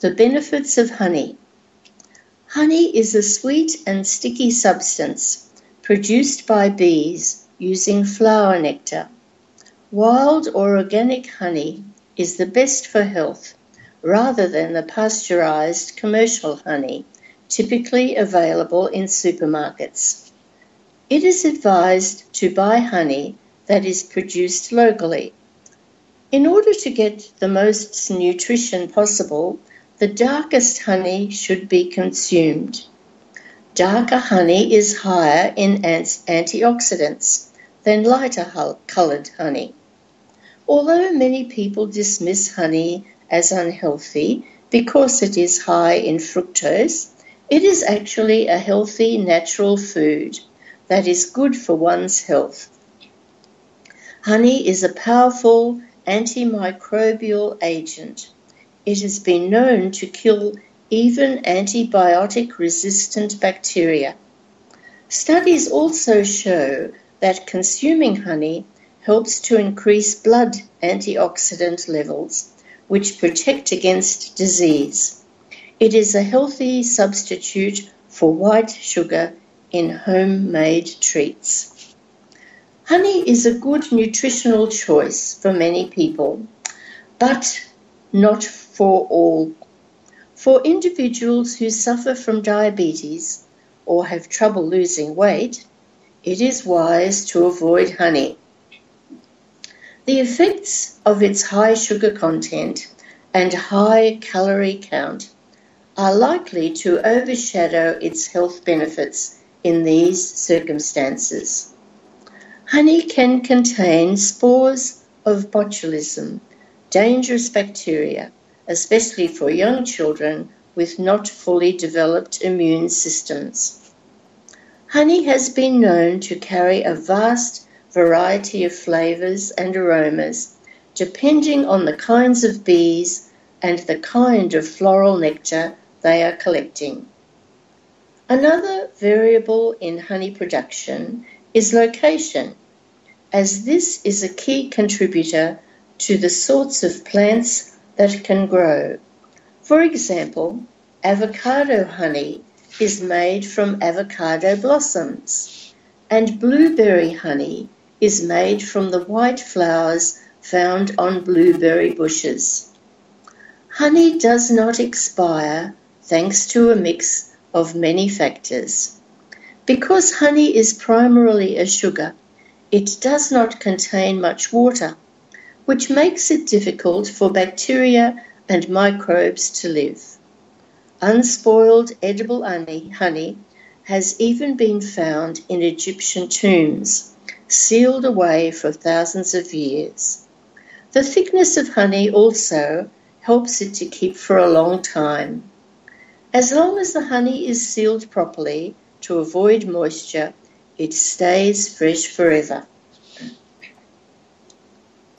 The benefits of honey. Honey is a sweet and sticky substance produced by bees using flower nectar. Wild or organic honey is the best for health rather than the pasteurized commercial honey typically available in supermarkets. It is advised to buy honey that is produced locally. In order to get the most nutrition possible, the darkest honey should be consumed. Darker honey is higher in antioxidants than lighter coloured honey. Although many people dismiss honey as unhealthy because it is high in fructose, it is actually a healthy natural food that is good for one's health. Honey is a powerful antimicrobial agent. It has been known to kill even antibiotic resistant bacteria. Studies also show that consuming honey helps to increase blood antioxidant levels, which protect against disease. It is a healthy substitute for white sugar in homemade treats. Honey is a good nutritional choice for many people, but not for all. For individuals who suffer from diabetes or have trouble losing weight, it is wise to avoid honey. The effects of its high sugar content and high calorie count are likely to overshadow its health benefits in these circumstances. Honey can contain spores of botulism, dangerous bacteria, especially for young children with not fully developed immune systems. Honey has been known to carry a vast variety of flavors and aromas depending on the kinds of bees and the kind of floral nectar they are collecting. Another variable in honey production is location, as this is a key contributor to the sorts of plants that can grow. For example, avocado honey is made from avocado blossoms, and blueberry honey is made from the white flowers found on blueberry bushes. Honey does not expire thanks to a mix of many factors. Because honey is primarily a sugar, it does not contain much water, which makes it difficult for bacteria and microbes to live. Unspoiled edible honey has even been found in Egyptian tombs, sealed away for thousands of years. The thickness of honey also helps it to keep for a long time. As long as the honey is sealed properly to avoid moisture, it stays fresh forever.